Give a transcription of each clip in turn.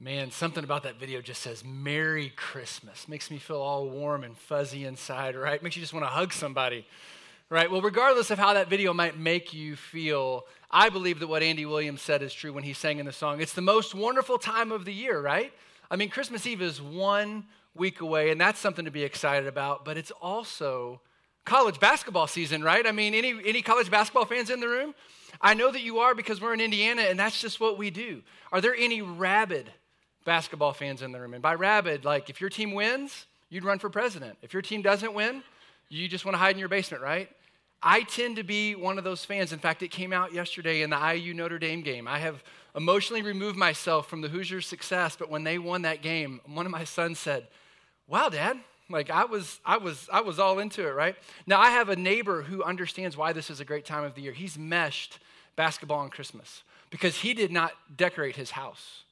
Man, something about that video just says Merry Christmas. Makes me feel all warm and fuzzy inside, right? Makes you just want to hug somebody, right? Well, regardless of how that video might make you feel, I believe that what Andy Williams said is true when he sang in the song. It's the most wonderful time of the year, right? I mean, Christmas Eve is one week away, and that's something to be excited about, but it's also college basketball season, right? I mean, any, any college basketball fans in the room? I know that you are because we're in Indiana, and that's just what we do. Are there any rabid basketball fans in the room. And by rabid, like if your team wins, you'd run for president. If your team doesn't win, you just want to hide in your basement, right? I tend to be one of those fans. In fact, it came out yesterday in the IU Notre Dame game. I have emotionally removed myself from the Hoosiers' success, but when they won that game, one of my sons said, "Wow, Dad, like I was, I was, I was all into it, right?" Now I have a neighbor who understands why this is a great time of the year. He's meshed basketball and Christmas because he did not decorate his house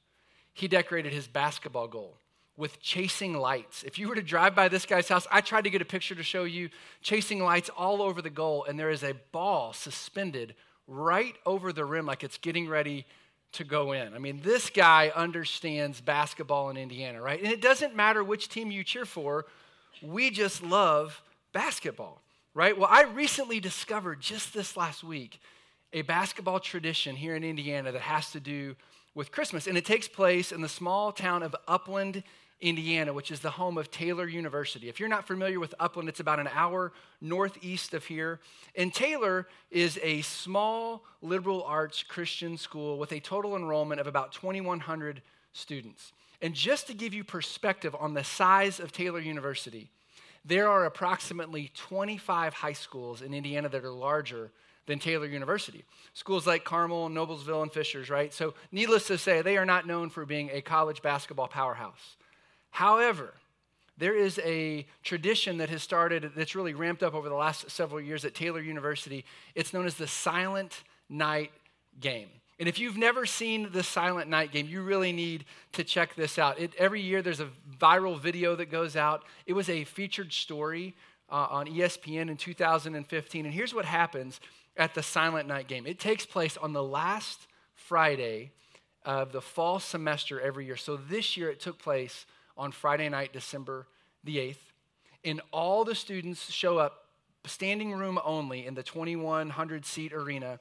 he decorated his basketball goal with chasing lights. If you were to drive by this guy's house, I tried to get a picture to show you chasing lights all over the goal, and there is a ball suspended right over the rim like it's getting ready to go in. I mean, this guy understands basketball in Indiana, right? And it doesn't matter which team you cheer for, we just love basketball, right? Well, I recently discovered just this last week a basketball tradition here in Indiana that has to do with Christmas. And it takes place in the small town of Upland, Indiana, which is the home of Taylor University. If you're not familiar with Upland, it's about an hour northeast of here. And Taylor is a small liberal arts Christian school with a total enrollment of about 2,100 students. And just to give you perspective on the size of Taylor University, there are approximately 25 high schools in Indiana that are larger than Taylor University. Schools like Carmel, Noblesville, and Fishers, right? So, needless to say, they are not known for being a college basketball powerhouse. However, there is a tradition that has started that's really ramped up over the last several years at Taylor University. It's known as the Silent Night Game. And if you've never seen the Silent Night Game, you really need to check this out. It, every year there's a viral video that goes out. It was a featured story uh, on ESPN in 2015. And here's what happens at the Silent Night game. It takes place on the last Friday of the fall semester every year. So this year it took place on Friday night, December the 8th. And all the students show up, standing room only, in the 2,100 seat arena.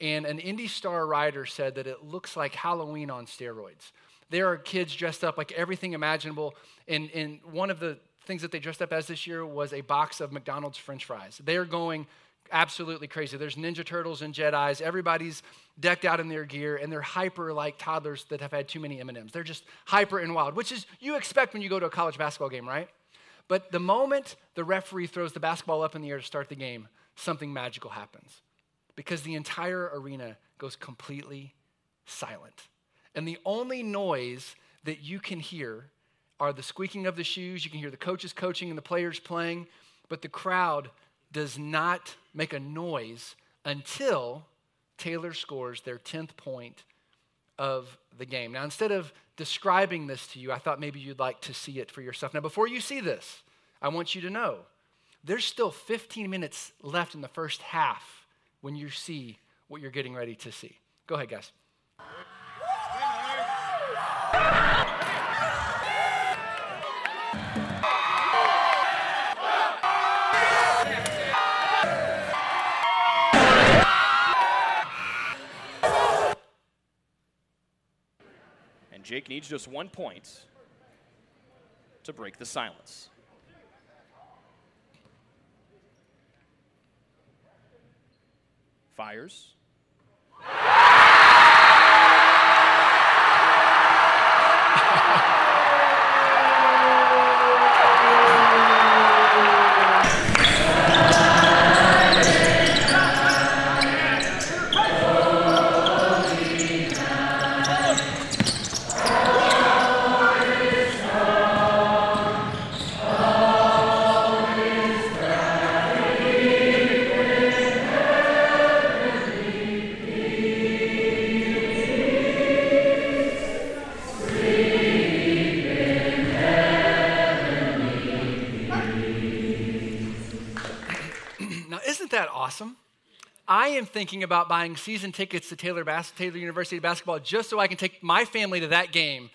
And an Indy Star writer said that it looks like Halloween on steroids. There are kids dressed up like everything imaginable. And, and one of the things that they dressed up as this year was a box of McDonald's french fries. They are going absolutely crazy. There's Ninja Turtles and Jedi's. Everybody's decked out in their gear, and they're hyper like toddlers that have had too many M&Ms. They're just hyper and wild, which is you expect when you go to a college basketball game, right? But the moment the referee throws the basketball up in the air to start the game, something magical happens because the entire arena goes completely silent. And the only noise that you can hear are the squeaking of the shoes. You can hear the coaches coaching and the players playing, but the crowd does not make a noise until Taylor scores their 10th point of the game. Now, instead of describing this to you, I thought maybe you'd like to see it for yourself. Now, before you see this, I want you to know there's still 15 minutes left in the first half when you see what you're getting ready to see. Go ahead, guys. Jake needs just one point to break the silence. Fires. Thinking about buying season tickets to Taylor, Bas- Taylor University basketball just so I can take my family to that game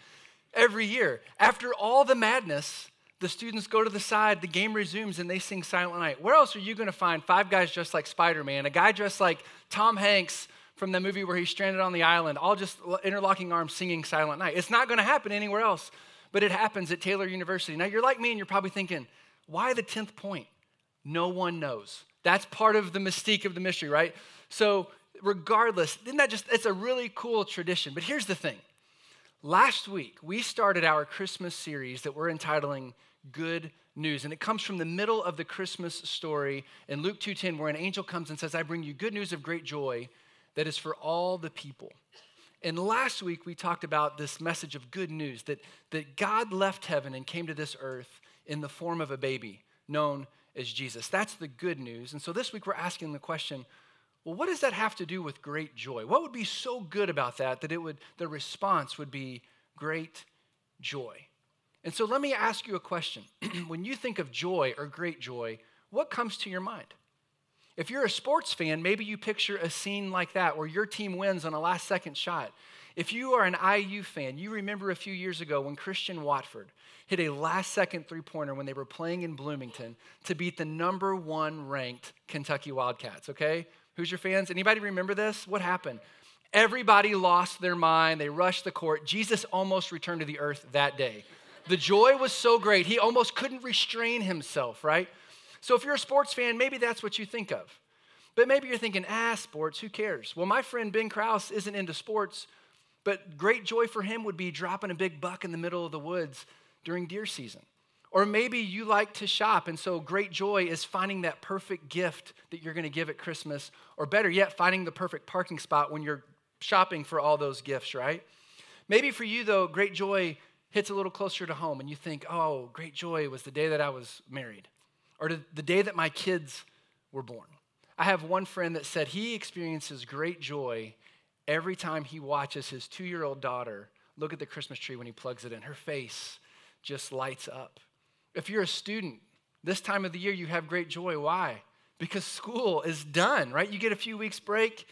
every year. After all the madness, the students go to the side, the game resumes, and they sing Silent Night. Where else are you going to find five guys dressed like Spider Man, a guy dressed like Tom Hanks from the movie where he's stranded on the island, all just interlocking arms singing Silent Night? It's not going to happen anywhere else, but it happens at Taylor University. Now, you're like me, and you're probably thinking, why the 10th point? No one knows. That's part of the mystique of the mystery, right? So, regardless, isn't that just, it's a really cool tradition. But here's the thing last week, we started our Christmas series that we're entitling good news. And it comes from the middle of the Christmas story in Luke 2:10 where an angel comes and says, "I bring you good news of great joy that is for all the people." And last week we talked about this message of good news that, that God left heaven and came to this earth in the form of a baby known as Jesus. That's the good news. And so this week we're asking the question, well, what does that have to do with great joy? What would be so good about that that it would the response would be great joy? And so let me ask you a question. when you think of joy or great joy, what comes to your mind? If you're a sports fan, maybe you picture a scene like that where your team wins on a last second shot. If you are an IU fan, you remember a few years ago when Christian Watford hit a last second three pointer when they were playing in Bloomington to beat the number one ranked Kentucky Wildcats, okay? Hoosier fans? Anybody remember this? What happened? Everybody lost their mind. They rushed the court. Jesus almost returned to the earth that day. The joy was so great, he almost couldn't restrain himself, right? So if you're a sports fan, maybe that's what you think of. But maybe you're thinking, ah, sports, who cares? Well, my friend Ben Kraus isn't into sports, but great joy for him would be dropping a big buck in the middle of the woods during deer season. Or maybe you like to shop, and so great joy is finding that perfect gift that you're going to give at Christmas, or better yet, finding the perfect parking spot when you're shopping for all those gifts, right? Maybe for you, though, great joy hits a little closer to home and you think, oh, great joy was the day that I was married or the day that my kids were born. I have one friend that said he experiences great joy every time he watches his two year old daughter look at the Christmas tree when he plugs it in. Her face just lights up. If you're a student, this time of the year you have great joy. Why? Because school is done, right? You get a few weeks break,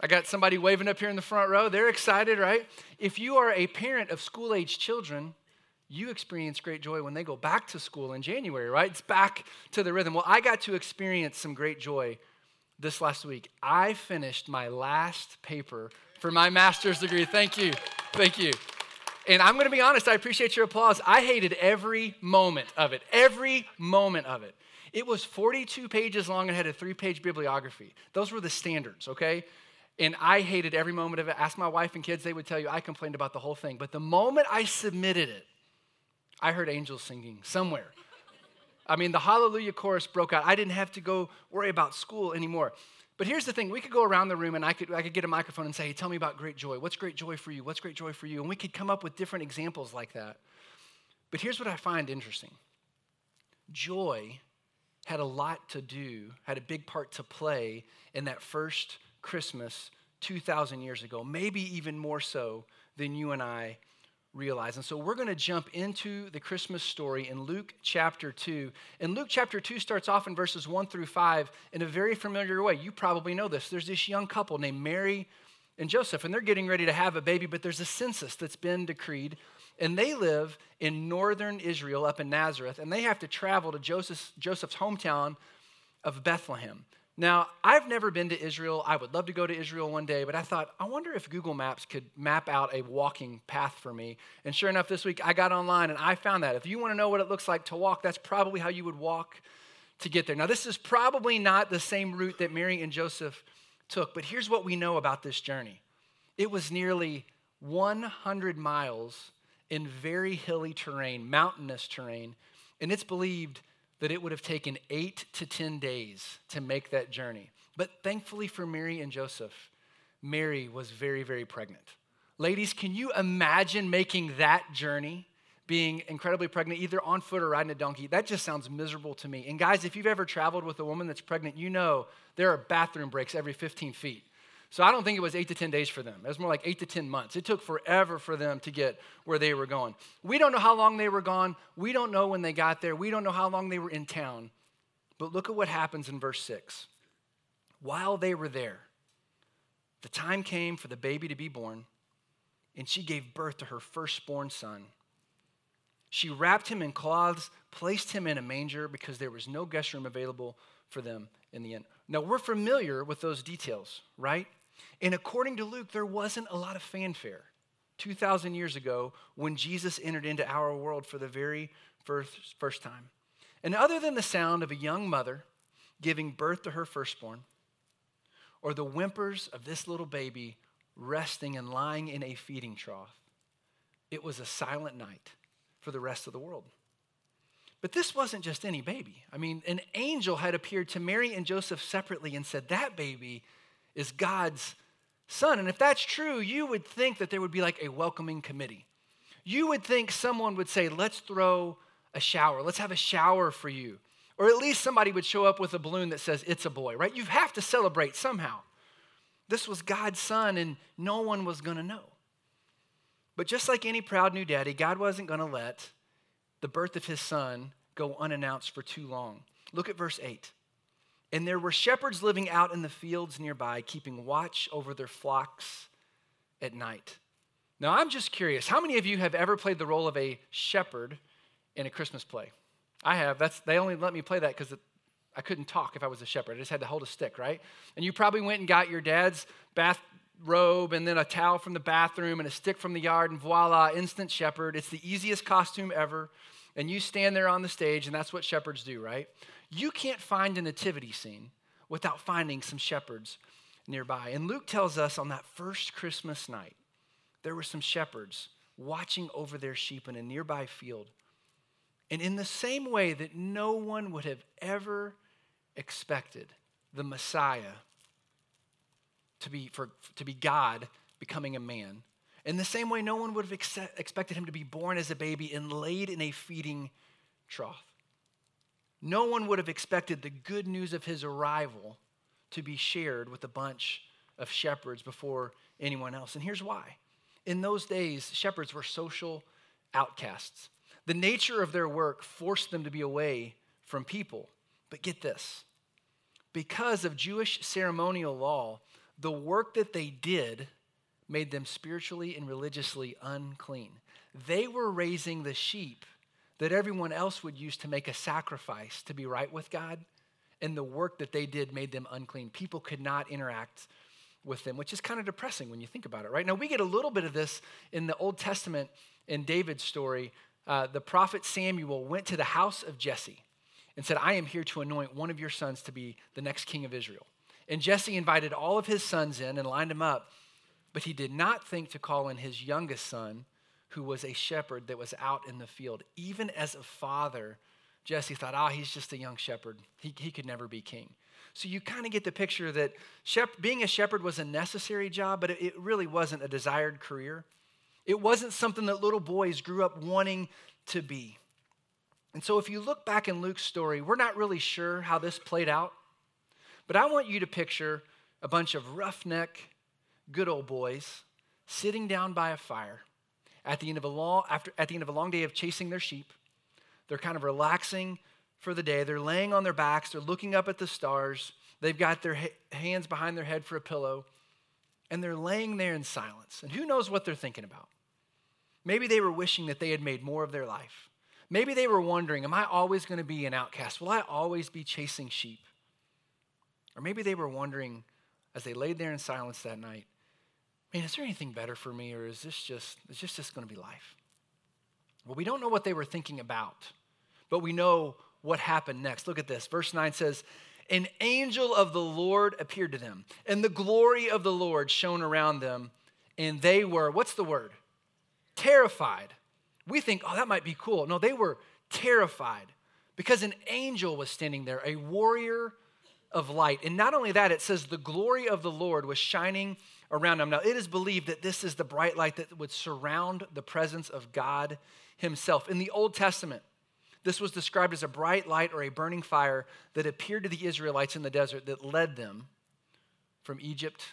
I got somebody waving up here in the front row. They're excited, right? If you are a parent of school age children, you experience great joy when they go back to school in January, right? It's back to the rhythm. Well, I got to experience some great joy this last week. I finished my last paper for my master's degree. Thank you. Thank you. And I'm going to be honest, I appreciate your applause. I hated every moment of it, every moment of it. It was 42 pages long and had a three page bibliography. Those were the standards, okay? And I hated every moment of it. Ask my wife and kids, they would tell you I complained about the whole thing. But the moment I submitted it, I heard angels singing somewhere. I mean, the hallelujah chorus broke out. I didn't have to go worry about school anymore. But here's the thing we could go around the room and I could, I could get a microphone and say, hey, tell me about great joy. What's great joy for you? What's great joy for you? And we could come up with different examples like that. But here's what I find interesting joy had a lot to do, had a big part to play in that first Christmas 2,000 years ago, maybe even more so than you and I realize. And so we're going to jump into the Christmas story in Luke chapter 2. And Luke chapter 2 starts off in verses 1 through 5 in a very familiar way. You probably know this. There's this young couple named Mary and Joseph, and they're getting ready to have a baby, but there's a census that's been decreed. And they live in northern Israel up in Nazareth, and they have to travel to Joseph's, Joseph's hometown of Bethlehem. Now, I've never been to Israel. I would love to go to Israel one day, but I thought, I wonder if Google Maps could map out a walking path for me. And sure enough, this week I got online and I found that. If you want to know what it looks like to walk, that's probably how you would walk to get there. Now, this is probably not the same route that Mary and Joseph took, but here's what we know about this journey it was nearly 100 miles in very hilly terrain, mountainous terrain, and it's believed that it would have taken eight to 10 days to make that journey. But thankfully for Mary and Joseph, Mary was very, very pregnant. Ladies, can you imagine making that journey? Being incredibly pregnant, either on foot or riding a donkey, that just sounds miserable to me. And guys, if you've ever traveled with a woman that's pregnant, you know there are bathroom breaks every 15 feet. So I don't think it was eight to 10 days for them. It was more like eight to 10 months. It took forever for them to get where they were going. We don't know how long they were gone. We don't know when they got there. We don't know how long they were in town. But look at what happens in verse 6. While they were there, the time came for the baby to be born, and she gave birth to her firstborn son. She wrapped him in cloths, placed him in a manger because there was no guest room available for them in the inn. Now, we're familiar with those details, right? And according to Luke, there wasn't a lot of fanfare 2,000 years ago when Jesus entered into our world for the very first, first time. And other than the sound of a young mother giving birth to her firstborn, or the whimpers of this little baby resting and lying in a feeding trough, it was a silent night for the rest of the world. But this wasn't just any baby. I mean, an angel had appeared to Mary and Joseph separately and said, That baby is God's son. And if that's true, you would think that there would be like a welcoming committee. You would think someone would say, Let's throw a shower. Let's have a shower for you. Or at least somebody would show up with a balloon that says, It's a boy, right? You have to celebrate somehow. This was God's son, and no one was going to know. But just like any proud new daddy, God wasn't going to let the birth of his son go unannounced for too long. Look at verse 8. And there were shepherds living out in the fields nearby, keeping watch over their flocks at night. Now, I'm just curious how many of you have ever played the role of a shepherd in a Christmas play? I have. That's, they only let me play that because I couldn't talk if I was a shepherd. I just had to hold a stick, right? And you probably went and got your dad's bath robe and then a towel from the bathroom and a stick from the yard, and voila, instant shepherd. It's the easiest costume ever. And you stand there on the stage, and that's what shepherds do, right? You can't find a nativity scene without finding some shepherds nearby. And Luke tells us on that first Christmas night, there were some shepherds watching over their sheep in a nearby field. And in the same way that no one would have ever expected the Messiah to be, for, to be God becoming a man, in the same way no one would have ex- expected him to be born as a baby and laid in a feeding trough. No one would have expected the good news of his arrival to be shared with a bunch of shepherds before anyone else. And here's why. In those days, shepherds were social outcasts. The nature of their work forced them to be away from people. But get this because of Jewish ceremonial law, the work that they did made them spiritually and religiously unclean. They were raising the sheep that everyone else would use to make a sacrifice to be right with God, and the work that they did made them unclean. People could not interact with them, which is kind of depressing when you think about it, right? Now, we get a little bit of this in the Old Testament in David's story. Uh, the prophet Samuel went to the house of Jesse and said, I am here to anoint one of your sons to be the next king of Israel. And Jesse invited all of his sons in and lined them up, but he did not think to call in his youngest son who was a shepherd that was out in the field. Even as a father, Jesse thought, ah, oh, he's just a young shepherd. He, he could never be king. So you kind of get the picture that shep- being a shepherd was a necessary job, but it, it really wasn't a desired career. It wasn't something that little boys grew up wanting to be. And so if you look back in Luke's story, we're not really sure how this played out, but I want you to picture a bunch of roughneck, good old boys sitting down by a fire at the end of a long, after, at the end of a long day of chasing their sheep. They're kind of relaxing for the day. They're laying on their backs. They're looking up at the stars. They've got their ha- hands behind their head for a pillow. And they're laying there in silence. And who knows what they're thinking about? Maybe they were wishing that they had made more of their life. Maybe they were wondering, Am I always going to be an outcast? Will I always be chasing sheep? Or maybe they were wondering, as they laid there in silence that night, man, is there anything better for me, or is this just, is this just going to be life? Well, we don't know what they were thinking about, but we know what happened next. Look at this. Verse 9 says, An angel of the Lord appeared to them, and the glory of the Lord shone around them, and they were, what's the word? Terrified. We think, oh, that might be cool. No, they were terrified because an angel was standing there, a warrior of light. And not only that, it says the glory of the Lord was shining around him. Now, it is believed that this is the bright light that would surround the presence of God Himself. In the Old Testament, this was described as a bright light or a burning fire that appeared to the Israelites in the desert that led them from Egypt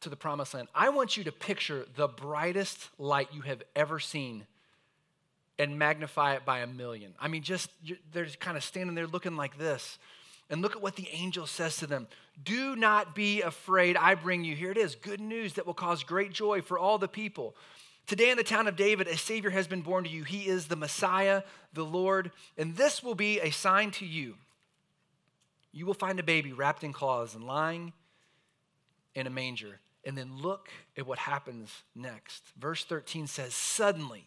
to the promised land. I want you to picture the brightest light you have ever seen and magnify it by a million. I mean, just they're just kind of standing there looking like this. And look at what the angel says to them Do not be afraid. I bring you, here it is, good news that will cause great joy for all the people. Today in the town of David, a Savior has been born to you. He is the Messiah, the Lord. And this will be a sign to you. You will find a baby wrapped in cloths and lying in a manger. And then look at what happens next. Verse 13 says, Suddenly,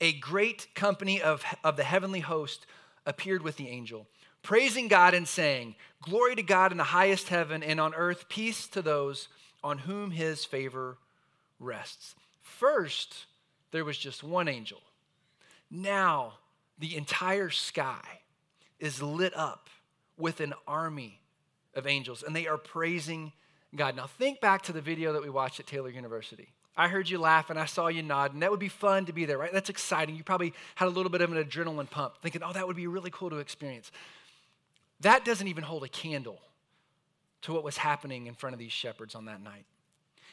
a great company of, of the heavenly host appeared with the angel, praising God and saying, Glory to God in the highest heaven, and on earth peace to those on whom his favor rests. First, there was just one angel. Now, the entire sky is lit up with an army of angels, and they are praising God. Now, think back to the video that we watched at Taylor University. I heard you laugh and I saw you nod, and that would be fun to be there, right? That's exciting. You probably had a little bit of an adrenaline pump, thinking, oh, that would be really cool to experience. That doesn't even hold a candle to what was happening in front of these shepherds on that night.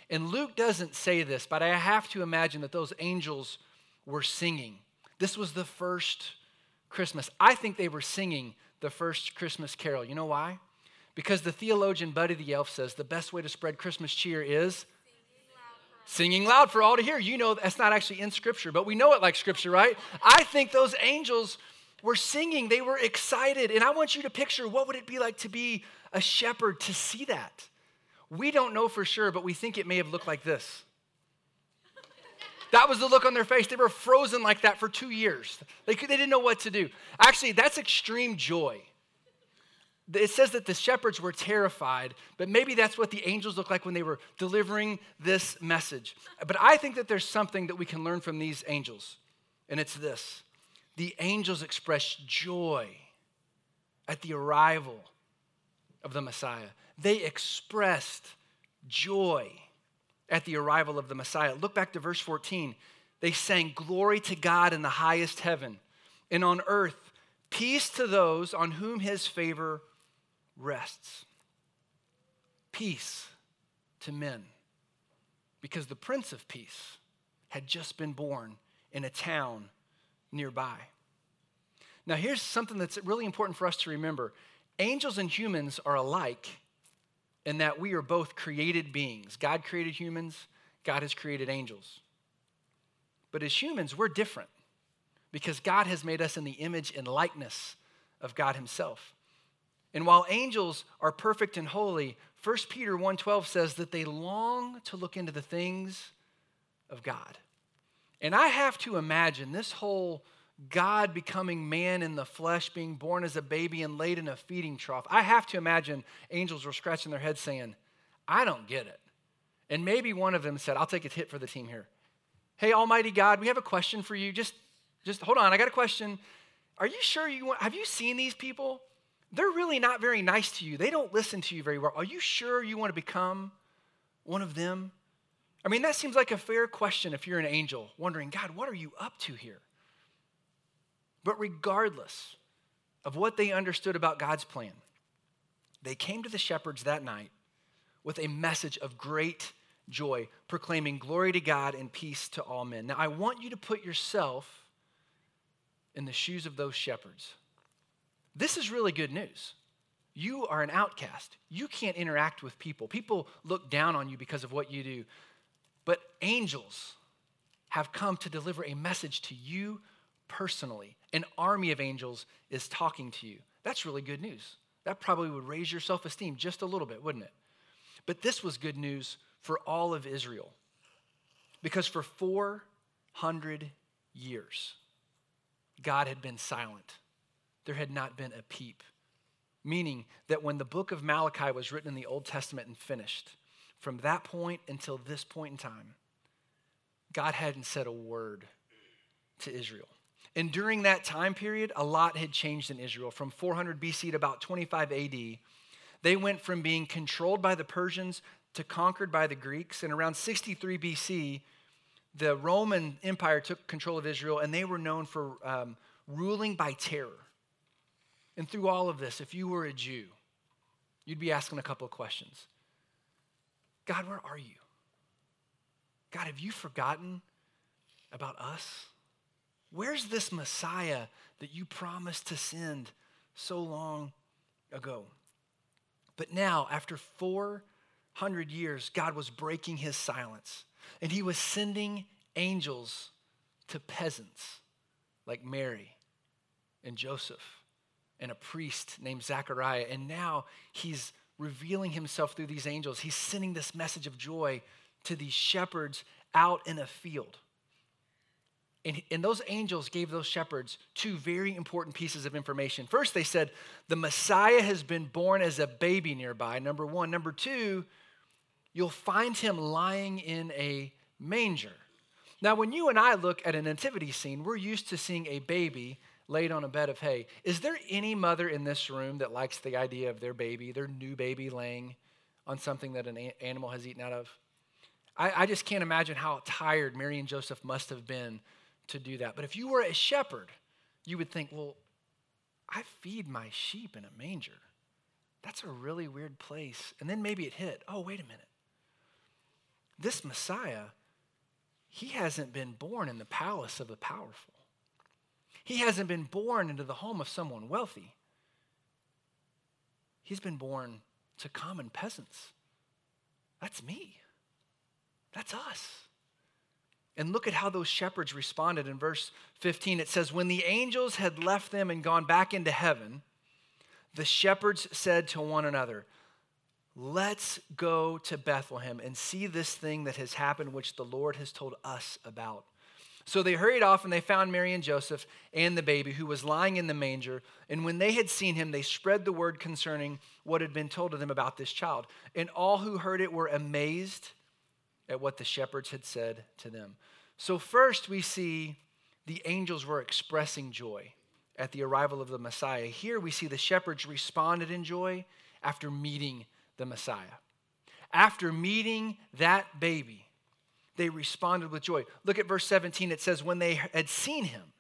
And Luke doesn't say this, but I have to imagine that those angels were singing. This was the first Christmas. I think they were singing the first Christmas carol. You know why? Because the theologian Buddy the Elf says the best way to spread Christmas cheer is singing loud for all to hear. You know that's not actually in Scripture, but we know it like Scripture, right? I think those angels were singing, they were excited. And I want you to picture what would it be like to be a shepherd to see that? We don't know for sure, but we think it may have looked like this. That was the look on their face. They were frozen like that for two years. They, could, they didn't know what to do. Actually, that's extreme joy it says that the shepherds were terrified, but maybe that's what the angels looked like when they were delivering this message. But I think that there's something that we can learn from these angels, and it's this the angels expressed joy at the arrival of the Messiah. They expressed joy at the arrival of the Messiah. Look back to verse 14. They sang, Glory to God in the highest heaven, and on earth, peace to those on whom his favor rests. Peace to men. Because the Prince of Peace had just been born in a town nearby. Now, here's something that's really important for us to remember angels and humans are alike in that we are both created beings. God created humans, God has created angels. But as humans, we're different because God has made us in the image and likeness of God Himself. And while angels are perfect and holy, 1 Peter 1:12 says that they long to look into the things of God. And I have to imagine this whole God becoming man in the flesh, being born as a baby and laid in a feeding trough. I have to imagine angels were scratching their heads saying, I don't get it. And maybe one of them said, I'll take a hit for the team here. Hey, Almighty God, we have a question for you. Just, just hold on. I got a question. Are you sure you want, have you seen these people? they're really not very nice to you. They don't listen to you very well. Are you sure you want to become one of them? I mean, that seems like a fair question if you're an angel, wondering, God, what are you up to here? But regardless of what they understood about God's plan, they came to the shepherds that night with a message of great joy, proclaiming glory to God and peace to all men. Now, I want you to put yourself in the shoes of those shepherds. This is really good news. You are an outcast. You can't interact with people. People look down on you because of what you do. But angels have come to deliver a message to you personally. An army of angels is talking to you. That's really good news. That probably would raise your self esteem just a little bit, wouldn't it? But this was good news for all of Israel. Because for 400 years, God had been silent there had not been a peep. Meaning that when the book of Malachi was written in the Old Testament and finished, from that point until this point in time, God hadn't said a word to Israel. And during that time period, a lot had changed in Israel. From 400 BC to about 25 AD, they went from being controlled by the Persians to conquered by the Greeks. And around 63 BC, the Roman Empire took control of Israel, and they were known for um, ruling by terror. And through all of this, if you were a Jew, you'd be asking a couple of questions God, where are you? God, have you forgotten about us? Where's this Messiah that you promised to send so long ago. But now, after 400 years, God was breaking his silence and he was sending angels to peasants like Mary and Joseph and a priest named Zachariah. And now he's revealing himself through these angels. He's sending this message of joy to these shepherds out in a field. And, and those angels gave those shepherds two very important pieces of information. First, they said, the Messiah has been born as a baby nearby, number one. Number two, you'll find him lying in a manger. Now, when you and I look at a nativity scene, we're used to seeing a baby laid on a bed of hay. Is there any mother in this room that likes the idea of their baby, their new baby, laying on something that an animal has eaten out of? I, I just can't imagine how tired Mary and Joseph must have been to do that. But if you were a shepherd, you would think, well, I feed my sheep in a manger. That's a really weird place. And then maybe it hit oh, wait a minute. This Messiah, he hasn't been born in the palace of the powerful, he hasn't been born into the home of someone wealthy. He's been born to common peasants. That's me. That's us. And look at how those shepherds responded in verse 15. It says, When the angels had left them and gone back into heaven, the shepherds said to one another, Let's go to Bethlehem and see this thing that has happened, which the Lord has told us about. So they hurried off and they found Mary and Joseph and the baby who was lying in the manger. And when they had seen him, they spread the word concerning what had been told to them about this child. And all who heard it were amazed at what the shepherds had said to them. So, first, we see the angels were expressing joy at the arrival of the Messiah. Here, we see the shepherds responded in joy after meeting the Messiah. After meeting that baby, they responded with joy. Look at verse 17. It says, When they had seen him,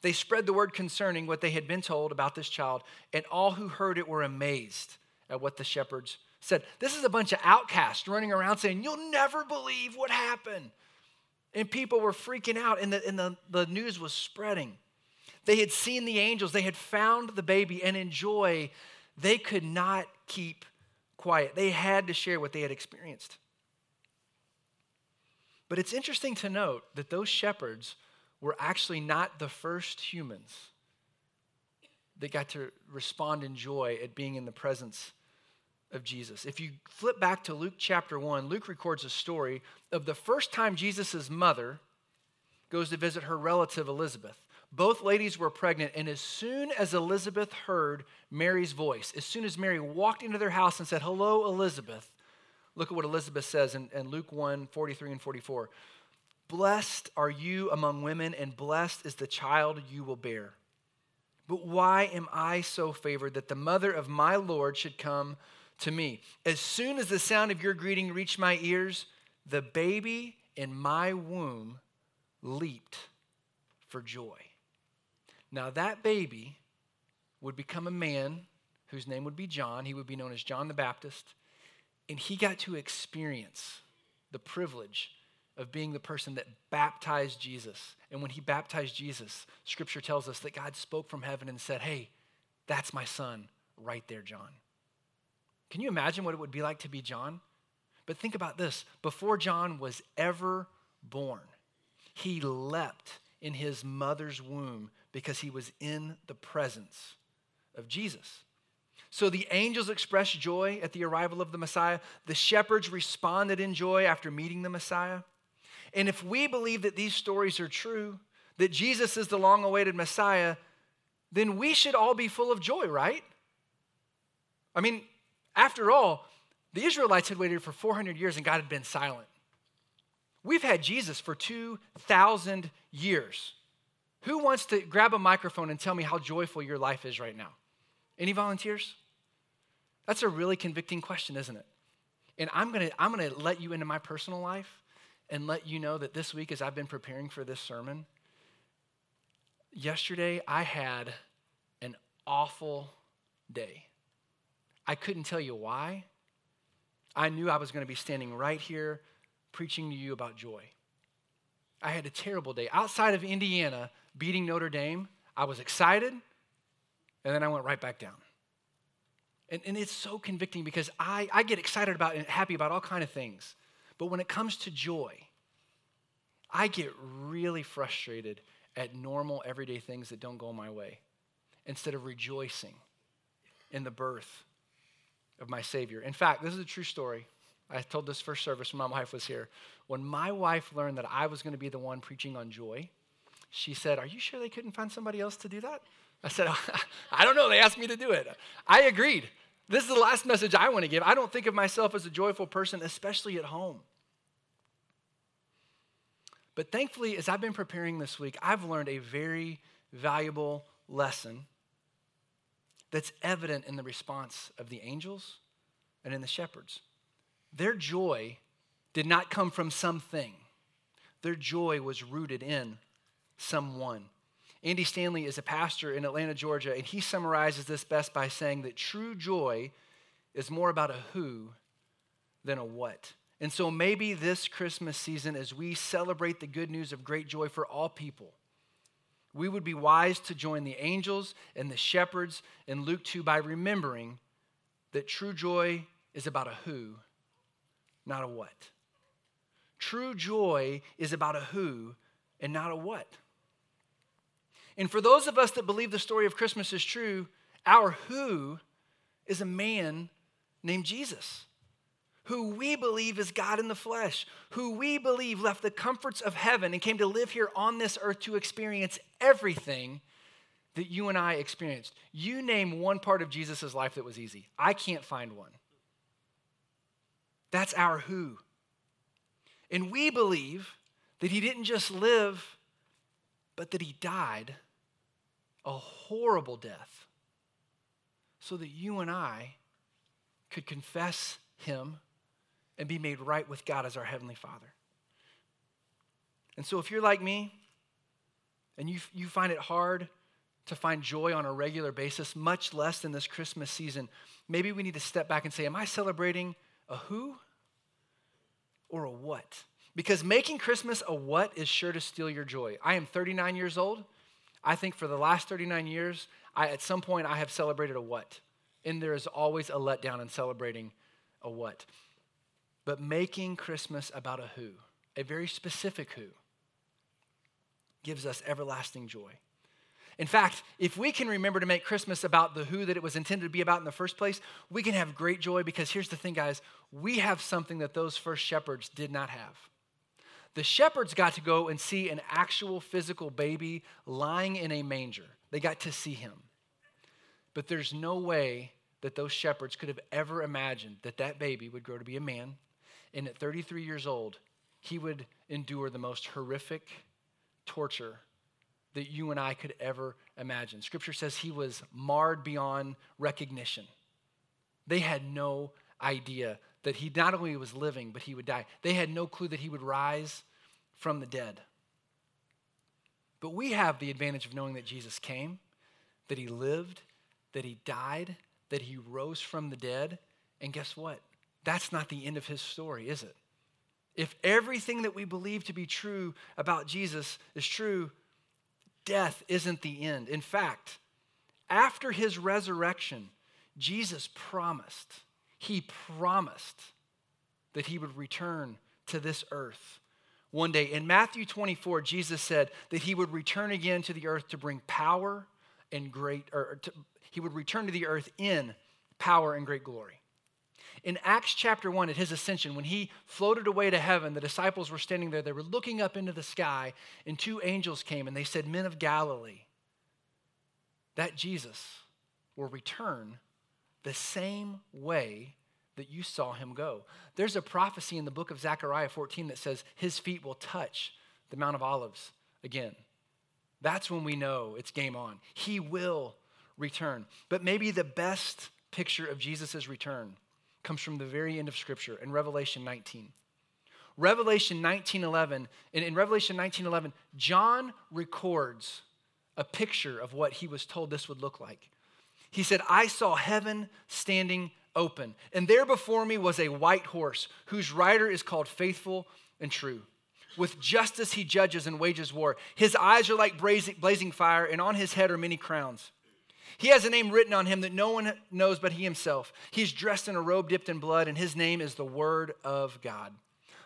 they spread the word concerning what they had been told about this child, and all who heard it were amazed at what the shepherds said, This is a bunch of outcasts running around saying, You'll never believe what happened. And people were freaking out, and, the, and the, the news was spreading. They had seen the angels, they had found the baby, and in joy, they could not keep quiet. They had to share what they had experienced. But it's interesting to note that those shepherds were actually not the first humans that got to respond in joy at being in the presence of Jesus. If you flip back to Luke chapter 1, Luke records a story of the first time Jesus' mother goes to visit her relative Elizabeth. Both ladies were pregnant, and as soon as Elizabeth heard Mary's voice, as soon as Mary walked into their house and said, Hello, Elizabeth, look at what Elizabeth says in, in Luke 1 43 and 44. Blessed are you among women, and blessed is the child you will bear. But why am I so favored that the mother of my Lord should come to me. As soon as the sound of your greeting reached my ears, the baby in my womb leaped for joy. Now, that baby would become a man whose name would be John. He would be known as John the Baptist. And he got to experience the privilege of being the person that baptized Jesus. And when he baptized Jesus, scripture tells us that God spoke from heaven and said, Hey, that's my son right there, John. Can you imagine what it would be like to be John? But think about this before John was ever born, he leapt in his mother's womb because he was in the presence of Jesus. So the angels expressed joy at the arrival of the Messiah. The shepherds responded in joy after meeting the Messiah. And if we believe that these stories are true, that Jesus is the long awaited Messiah, then we should all be full of joy, right? I mean, after all, the Israelites had waited for 400 years and God had been silent. We've had Jesus for 2,000 years. Who wants to grab a microphone and tell me how joyful your life is right now? Any volunteers? That's a really convicting question, isn't it? And I'm gonna, I'm gonna let you into my personal life and let you know that this week, as I've been preparing for this sermon, yesterday I had an awful day. I couldn't tell you why. I knew I was going to be standing right here preaching to you about joy. I had a terrible day. Outside of Indiana beating Notre Dame, I was excited, and then I went right back down. And, and it's so convicting because I, I get excited about and happy about all kind of things. But when it comes to joy, I get really frustrated at normal, everyday things that don't go my way instead of rejoicing in the birth of my Savior. In fact, this is a true story. I told this first service when my wife was here. When my wife learned that I was going to be the one preaching on joy, she said, Are you sure they couldn't find somebody else to do that? I said, I don't know. They asked me to do it. I agreed. This is the last message I want to give. I don't think of myself as a joyful person, especially at home. But thankfully, as I've been preparing this week, I've learned a very valuable lesson that's evident in the response of the angels and in the shepherds. Their joy did not come from something, their joy was rooted in someone. Andy Stanley is a pastor in Atlanta, Georgia, and he summarizes this best by saying that true joy is more about a who than a what. And so maybe this Christmas season, as we celebrate the good news of great joy for all people, we would be wise to join the angels and the shepherds in Luke 2 by remembering that true joy is about a who, not a what. True joy is about a who and not a what. And for those of us that believe the story of Christmas is true, our who is a man named Jesus, who we believe is God in the flesh, who we believe left the comforts of heaven and came to live here on this earth to experience everything that you and I experienced. You name one part of Jesus' life that was easy. I can't find one. That's our who. And we believe that he didn't just live, but that he died a horrible death so that you and I could confess him and be made right with God as our Heavenly Father. And so, if you're like me and you, you find it hard to find joy on a regular basis, much less in this Christmas season, maybe we need to step back and say, Am I celebrating a who or a what? Because making Christmas a what is sure to steal your joy. I am 39 years old. I think for the last 39 years, I, at some point, I have celebrated a what. And there is always a letdown in celebrating a what. But making Christmas about a who, a very specific who, gives us everlasting joy. In fact, if we can remember to make Christmas about the who that it was intended to be about in the first place, we can have great joy because here's the thing, guys we have something that those first shepherds did not have. The shepherds got to go and see an actual physical baby lying in a manger. They got to see him. But there's no way that those shepherds could have ever imagined that that baby would grow to be a man. And at 33 years old, he would endure the most horrific torture that you and I could ever imagine. Scripture says he was marred beyond recognition. They had no idea that he not only was living, but he would die. They had no clue that he would rise from the dead. But we have the advantage of knowing that Jesus came, that he lived, that he died, that he rose from the dead. And guess what? That's not the end of his story, is it? If everything that we believe to be true about Jesus is true, death isn't the end. In fact, after his resurrection, Jesus promised, he promised that he would return to this earth one day. In Matthew 24, Jesus said that he would return again to the earth to bring power and great, or to, he would return to the earth in power and great glory. In Acts chapter 1, at his ascension, when he floated away to heaven, the disciples were standing there. They were looking up into the sky, and two angels came and they said, Men of Galilee, that Jesus will return the same way that you saw him go. There's a prophecy in the book of Zechariah 14 that says his feet will touch the Mount of Olives again. That's when we know it's game on. He will return. But maybe the best picture of Jesus' return comes from the very end of Scripture in Revelation 19. Revelation 19:11, and in Revelation 19:11, John records a picture of what he was told this would look like. He said, "I saw heaven standing open. And there before me was a white horse, whose rider is called Faithful and True. With justice he judges and wages war. His eyes are like blazing fire, and on his head are many crowns. He has a name written on him that no one knows but he himself. He's dressed in a robe dipped in blood, and his name is the Word of God.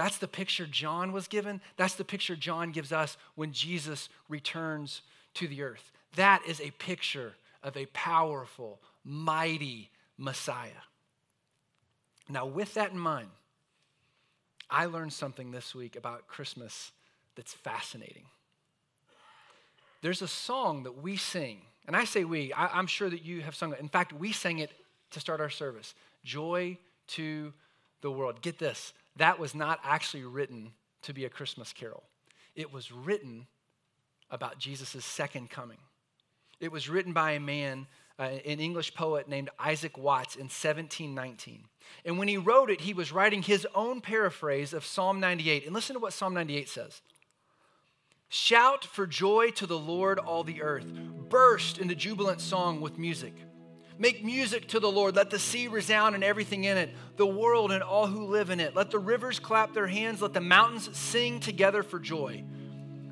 That's the picture John was given. That's the picture John gives us when Jesus returns to the earth. That is a picture of a powerful, mighty Messiah. Now, with that in mind, I learned something this week about Christmas that's fascinating. There's a song that we sing, and I say we, I, am sure that you have sung it. In fact, we sang it to start our service Joy to the world. Get this, that was not actually written to be a Christmas carol, it was written about Jesus' second coming. It was written by a man, uh, an English poet named Isaac Watts in 1719. And when he wrote it, he was writing his own paraphrase of Psalm 98. And listen to what Psalm 98 says Shout for joy to the Lord, all the earth. Burst into jubilant song with music. Make music to the Lord. Let the sea resound and everything in it, the world and all who live in it. Let the rivers clap their hands. Let the mountains sing together for joy.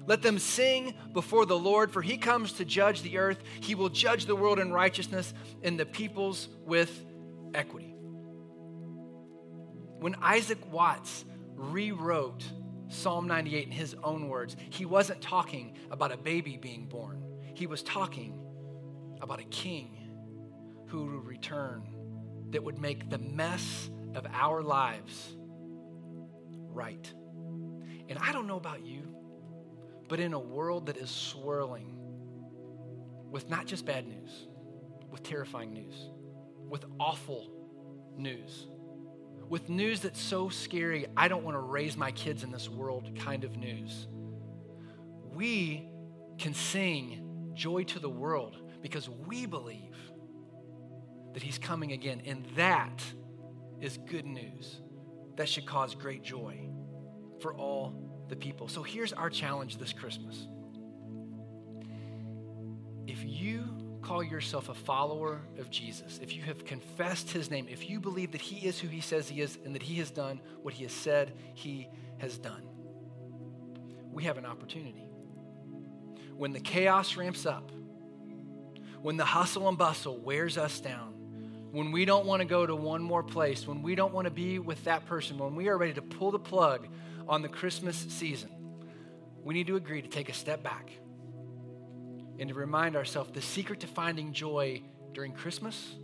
Let them sing before the Lord, for he comes to judge the earth. He will judge the world in righteousness and the peoples with equity. When Isaac Watts rewrote Psalm 98 in his own words, he wasn't talking about a baby being born, he was talking about a king who would return that would make the mess of our lives right. And I don't know about you, but in a world that is swirling with not just bad news, with terrifying news, with awful news, with news that's so scary, I don't want to raise my kids in this world kind of news. We can sing joy to the world because we believe that he's coming again. And that is good news. That should cause great joy for all the people. So here's our challenge this Christmas. If you call yourself a follower of Jesus, if you have confessed his name, if you believe that he is who he says he is and that he has done what he has said he has done, we have an opportunity. When the chaos ramps up, when the hustle and bustle wears us down, when we don't want to go to one more place, when we don't want to be with that person, when we are ready to pull the plug on the Christmas season, we need to agree to take a step back and to remind ourselves the secret to finding joy during Christmas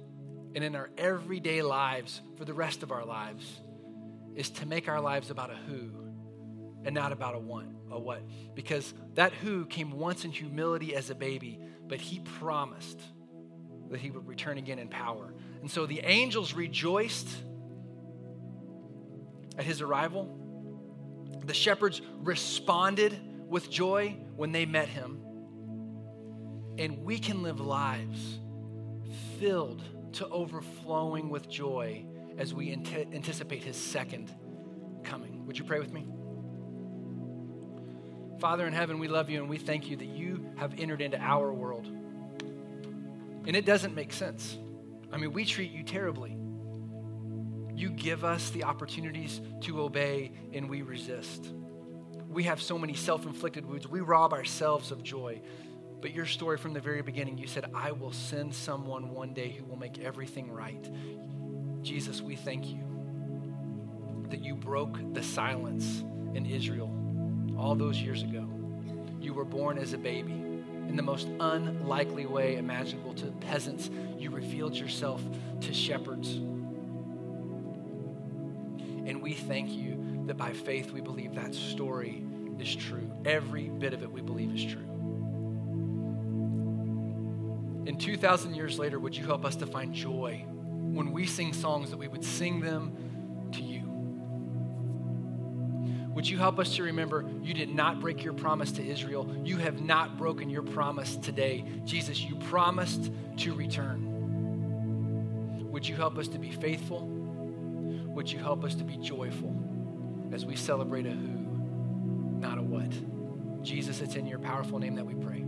and in our everyday lives for the rest of our lives is to make our lives about a who and not about a what, a what. Because that who came once in humility as a baby, but he promised that he would return again in power. And so the angels rejoiced at his arrival. The shepherds responded with joy when they met him. And we can live lives filled to overflowing with joy as we anticipate his second coming. Would you pray with me? Father in heaven, we love you and we thank you that you have entered into our world. And it doesn't make sense. I mean, we treat you terribly. You give us the opportunities to obey, and we resist. We have so many self inflicted wounds. We rob ourselves of joy. But your story from the very beginning, you said, I will send someone one day who will make everything right. Jesus, we thank you that you broke the silence in Israel all those years ago. You were born as a baby in the most unlikely way imaginable to peasants. You revealed yourself to shepherds. And we thank you that by faith we believe that story is true. Every bit of it we believe is true. And 2,000 years later, would you help us to find joy when we sing songs that we would sing them Would you help us to remember you did not break your promise to Israel? You have not broken your promise today. Jesus, you promised to return. Would you help us to be faithful? Would you help us to be joyful as we celebrate a who, not a what? Jesus, it's in your powerful name that we pray.